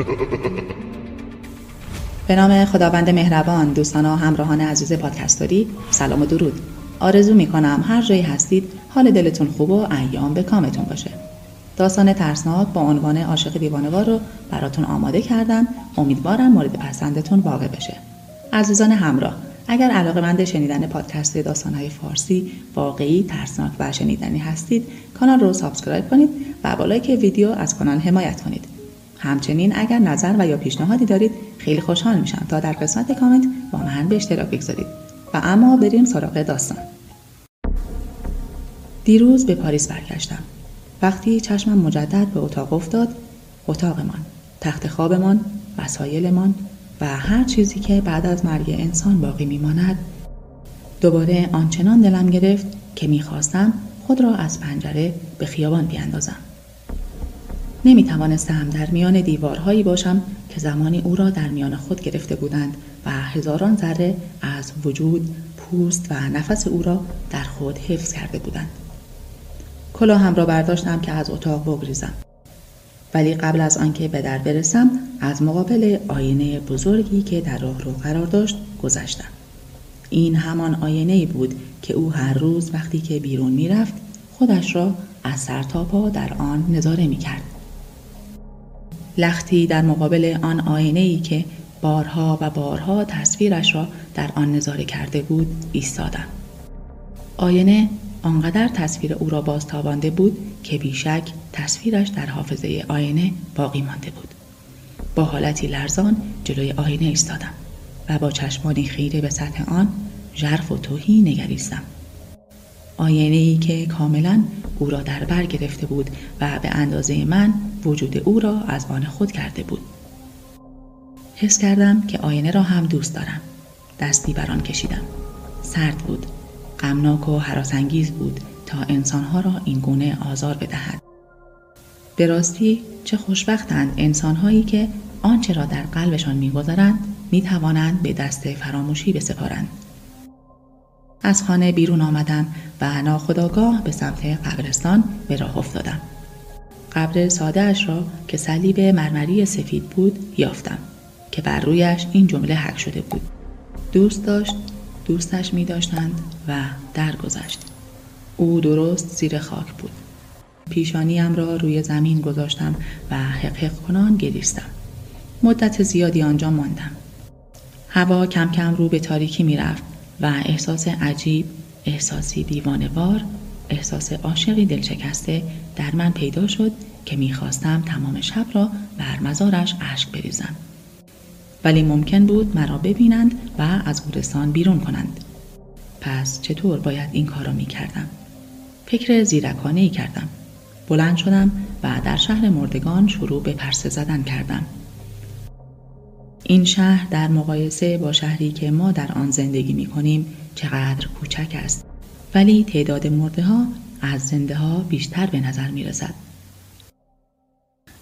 به نام خداوند مهربان دوستان و همراهان عزیز پادکستوری سلام و درود. آرزو می کنم هر جایی هستید حال دلتون خوب و ایام به کامتون باشه. داستان ترسناک با عنوان عاشق دیوانوار رو براتون آماده کردم. امیدوارم مورد پسندتون واقع بشه. عزیزان همراه اگر علاقه مند شنیدن پادکست داستانهای فارسی واقعی ترسناک و شنیدنی هستید کانال رو subscribe کنید و با like ویدیو از کانال حمایت کنید. همچنین اگر نظر و یا پیشنهادی دارید خیلی خوشحال میشم تا در قسمت کامنت با من به اشتراک بگذارید. و اما بریم سراغ داستان. دیروز به پاریس برگشتم. وقتی چشمم مجدد به اتاق افتاد اتاقمان تخت خوابمان وسایلمان و هر چیزی که بعد از مرگ انسان باقی میماند دوباره آنچنان دلم گرفت که می‌خواستم خود را از پنجره به خیابان بیاندازم. نمی توانستم در میان دیوارهایی باشم که زمانی او را در میان خود گرفته بودند و هزاران ذره از وجود، پوست و نفس او را در خود حفظ کرده بودند. کلاهم را برداشتم که از اتاق بگریزم. ولی قبل از آنکه به در برسم از مقابل آینه بزرگی که در راه رو قرار داشت گذشتم. این همان آینه بود که او هر روز وقتی که بیرون می‌رفت خودش را از سر تا پا در آن نظاره می کرد. لختی در مقابل آن آینه ای که بارها و بارها تصویرش را در آن نظاره کرده بود ایستادم. آینه آنقدر تصویر او را بازتابانده بود که بیشک تصویرش در حافظه آینه باقی مانده بود. با حالتی لرزان جلوی آینه ایستادم و با چشمانی خیره به سطح آن ژرف و توهی نگریستم. آینه ای که کاملا او را در بر گرفته بود و به اندازه من وجود او را از آن خود کرده بود. حس کردم که آینه را هم دوست دارم. دستی بر آن کشیدم. سرد بود. غمناک و حراسانگیز بود تا انسانها را این گونه آزار بدهد. به راستی چه خوشبختند انسانهایی که آنچه را در قلبشان می‌گذارند می‌توانند به دست فراموشی بسپارند. از خانه بیرون آمدم و ناخداگاه به سمت قبرستان به راه افتادم. قبر سادهش را که صلیب مرمری سفید بود یافتم که بر رویش این جمله حک شده بود. دوست داشت دوستش می داشتند و درگذشت. او درست زیر خاک بود. پیشانیم را روی زمین گذاشتم و حق کنان گریستم. مدت زیادی آنجا ماندم. هوا کم کم رو به تاریکی می رفت و احساس عجیب، احساسی دیوانوار، احساس عاشقی دلشکسته در من پیدا شد که می‌خواستم تمام شب را بر مزارش اشک بریزم. ولی ممکن بود مرا ببینند و از گورستان بیرون کنند. پس چطور باید این کار را می کردم؟ فکر زیرکانه ای کردم. بلند شدم و در شهر مردگان شروع به پرسه زدن کردم. این شهر در مقایسه با شهری که ما در آن زندگی می کنیم چقدر کوچک است. ولی تعداد مرده ها از زنده ها بیشتر به نظر می رسد.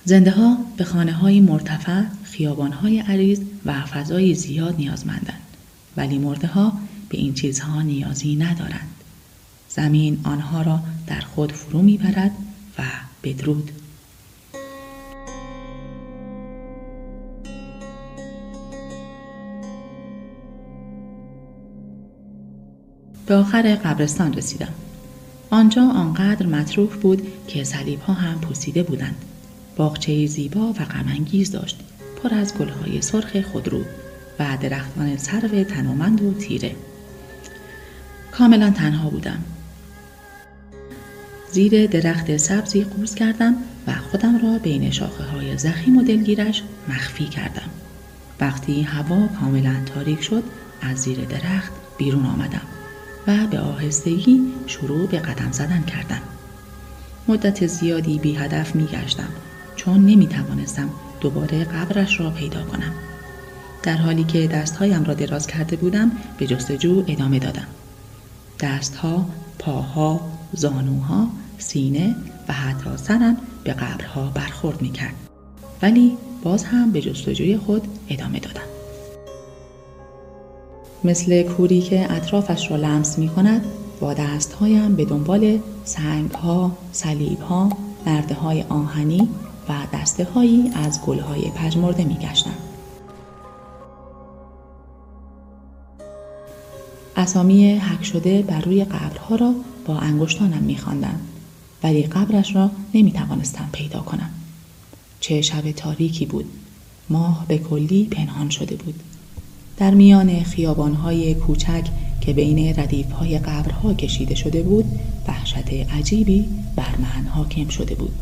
زنده ها به خانه های مرتفع، خیابان های عریض و فضای زیاد نیازمندند. ولی مرده ها به این چیزها نیازی ندارند. زمین آنها را در خود فرو می‌برد و بدرود به آخر قبرستان رسیدم. آنجا آنقدر مطروح بود که صلیب ها هم پوسیده بودند. باغچه زیبا و غمانگیز داشت پر از گلهای سرخ خودرو و درختان سرو تنومند و تیره. کاملا تنها بودم. زیر درخت سبزی قوز کردم و خودم را بین شاخه های زخیم و دلگیرش مخفی کردم. وقتی هوا کاملا تاریک شد از زیر درخت بیرون آمدم. و به آهستگی شروع به قدم زدن کردم. مدت زیادی بی هدف می گشتم چون نمی توانستم دوباره قبرش را پیدا کنم. در حالی که دستهایم را دراز کرده بودم به جستجو ادامه دادم. دستها، پاها، زانوها، سینه و حتی سرم به قبرها برخورد می کرد. ولی باز هم به جستجوی خود ادامه دادم. مثل کوری که اطرافش را لمس می کند با دستهایم به دنبال سنگ ها، سلیب ها، نرده های آهنی و دسته هایی از گلهای پژمرده می گشتم. اسامی حک شده بر روی قبرها را با انگشتانم می ولی قبرش را نمی توانستم پیدا کنم. چه شب تاریکی بود. ماه به کلی پنهان شده بود. در میان خیابانهای کوچک که بین ردیفهای قبرها کشیده شده بود وحشت عجیبی بر من حاکم شده بود.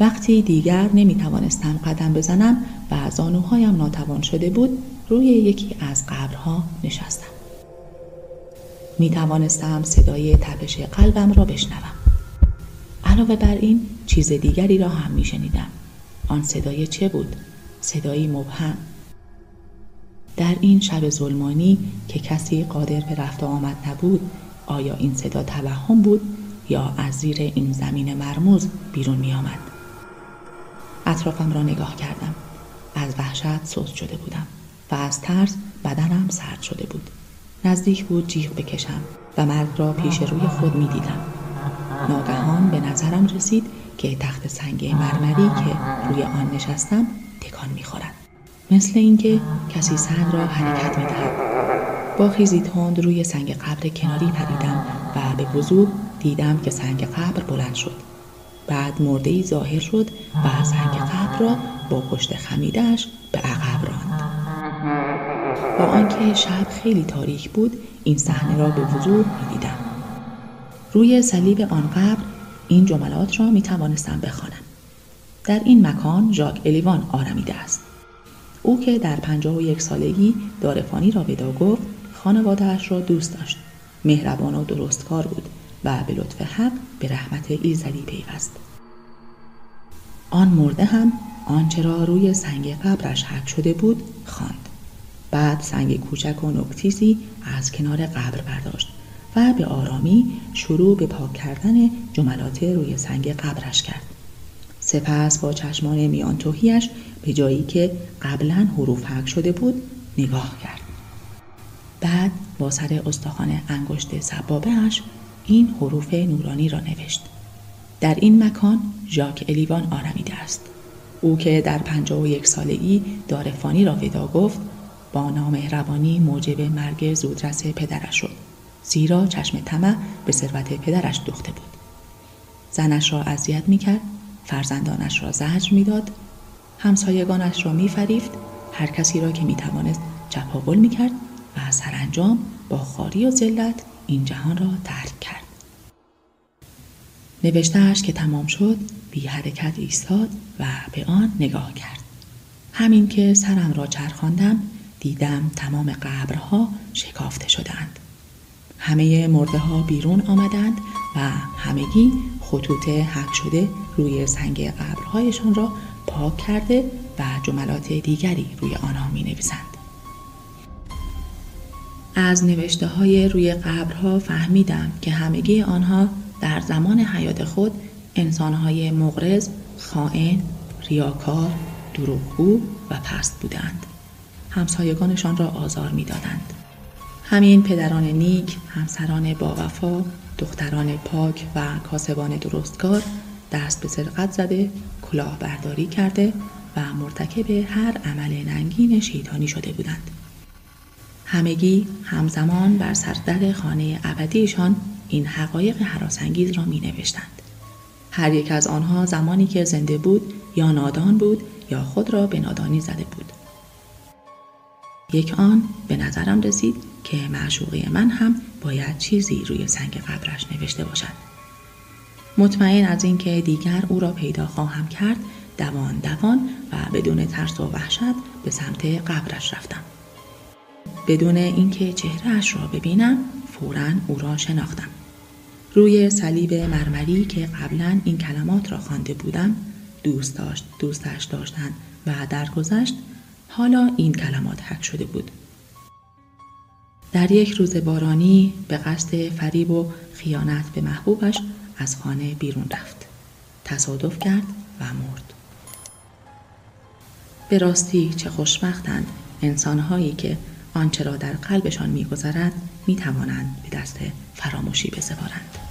وقتی دیگر نمی توانستم قدم بزنم و زانوهایم ناتوان شده بود روی یکی از قبرها نشستم. می توانستم صدای تپش قلبم را بشنوم. علاوه بر این چیز دیگری را هم می شنیدم. آن صدای چه بود؟ صدایی مبهم. در این شب ظلمانی که کسی قادر به رفت آمد نبود آیا این صدا توهم بود یا از زیر این زمین مرموز بیرون می آمد؟ اطرافم را نگاه کردم. از وحشت سوز شده بودم و از ترس بدنم سرد شده بود. نزدیک بود جیغ بکشم و مرگ را پیش روی خود می دیدم. ناگهان به نظرم رسید که تخت سنگ مرمری که روی آن نشستم تکان می خورد. مثل اینکه کسی سنگ را حرکت می دهد. با خیزی تند روی سنگ قبر کناری پریدم و به وضوح دیدم که سنگ قبر بلند شد. بعد مرده ای ظاهر شد و سنگ قبر را با پشت خمیدهش به عقب راند. با آنکه شب خیلی تاریک بود این صحنه را به وضوح دیدم روی صلیب آن قبر این جملات را می توانستم بخوانم. در این مکان ژاک الیوان آرمیده است. او که در پنجاه و یک سالگی دارفانی را ودا گفت خانوادهاش را دوست داشت. مهربان و درستکار بود و به لطف حق به رحمت ایزدی پیوست. آن مرده هم آنچه را روی سنگ قبرش حک شده بود خواند. بعد سنگ کوچک و نکتیزی از کنار قبر برداشت. و به آرامی شروع به پاک کردن جملات روی سنگ قبرش کرد. سپس با چشمان میان توهیش به جایی که قبلا حروف حک شده بود نگاه کرد. بعد با سر استخوان انگشت سبابهش این حروف نورانی را نوشت. در این مکان ژاک الیوان آرمیده است. او که در پنجاه و یک سالگی دارفانی را ودا گفت با روانی موجب مرگ زودرس پدرش شد زیرا چشم طمع به ثروت پدرش دوخته بود. زنش را اذیت می‌کرد فرزندانش را زجر می‌داد همسایگانش را میفریفت هر کسی را که می‌توانست چپاول می‌کرد و سرانجام با خاری و ذلت این جهان را ترک کرد. نوشتهاش که تمام شد بی حرکت ایستاد و به آن نگاه کرد. همین که سرم را چرخاندم دیدم تمام قبرها شکافته شدند. همه مرده ها بیرون آمدند و همگی خطوط حق شده روی سنگ قبرهایشان را پاک کرده و جملات دیگری روی آنها می نویسند. از نوشته های روی قبرها فهمیدم که همگی آنها در زمان حیات خود انسانهای مغرز، خائن، ریاکار، دروغگو و پست بودند. همسایگانشان را آزار می‌دادند همین پدران نیک همسران با وفا دختران پاک و کاسبان درستکار دست به سرقت زده کلاه برداری کرده و مرتکب هر عمل ننگین شیطانی شده بودند همگی همزمان بر سردر خانه ابدیشان این حقایق حراسانگیز را می نوشتند. هر یک از آنها زمانی که زنده بود یا نادان بود یا خود را به نادانی زده بود. یک آن به نظرم رسید که معشوقه من هم باید چیزی روی سنگ قبرش نوشته باشد. مطمئن از اینکه دیگر او را پیدا خواهم کرد دوان دوان و بدون ترس و وحشت به سمت قبرش رفتم. بدون اینکه چهرهش را ببینم فورا او را شناختم. روی صلیب مرمری که قبلا این کلمات را خوانده بودم دوست داشت دوستش داشتن و درگذشت حالا این کلمات حک شده بود. در یک روز بارانی به قصد فریب و خیانت به محبوبش از خانه بیرون رفت. تصادف کرد و مرد. به راستی چه خوشبختند انسانهایی که آنچه را در قلبشان میگذرد می‌توانند به دست فراموشی بسپارند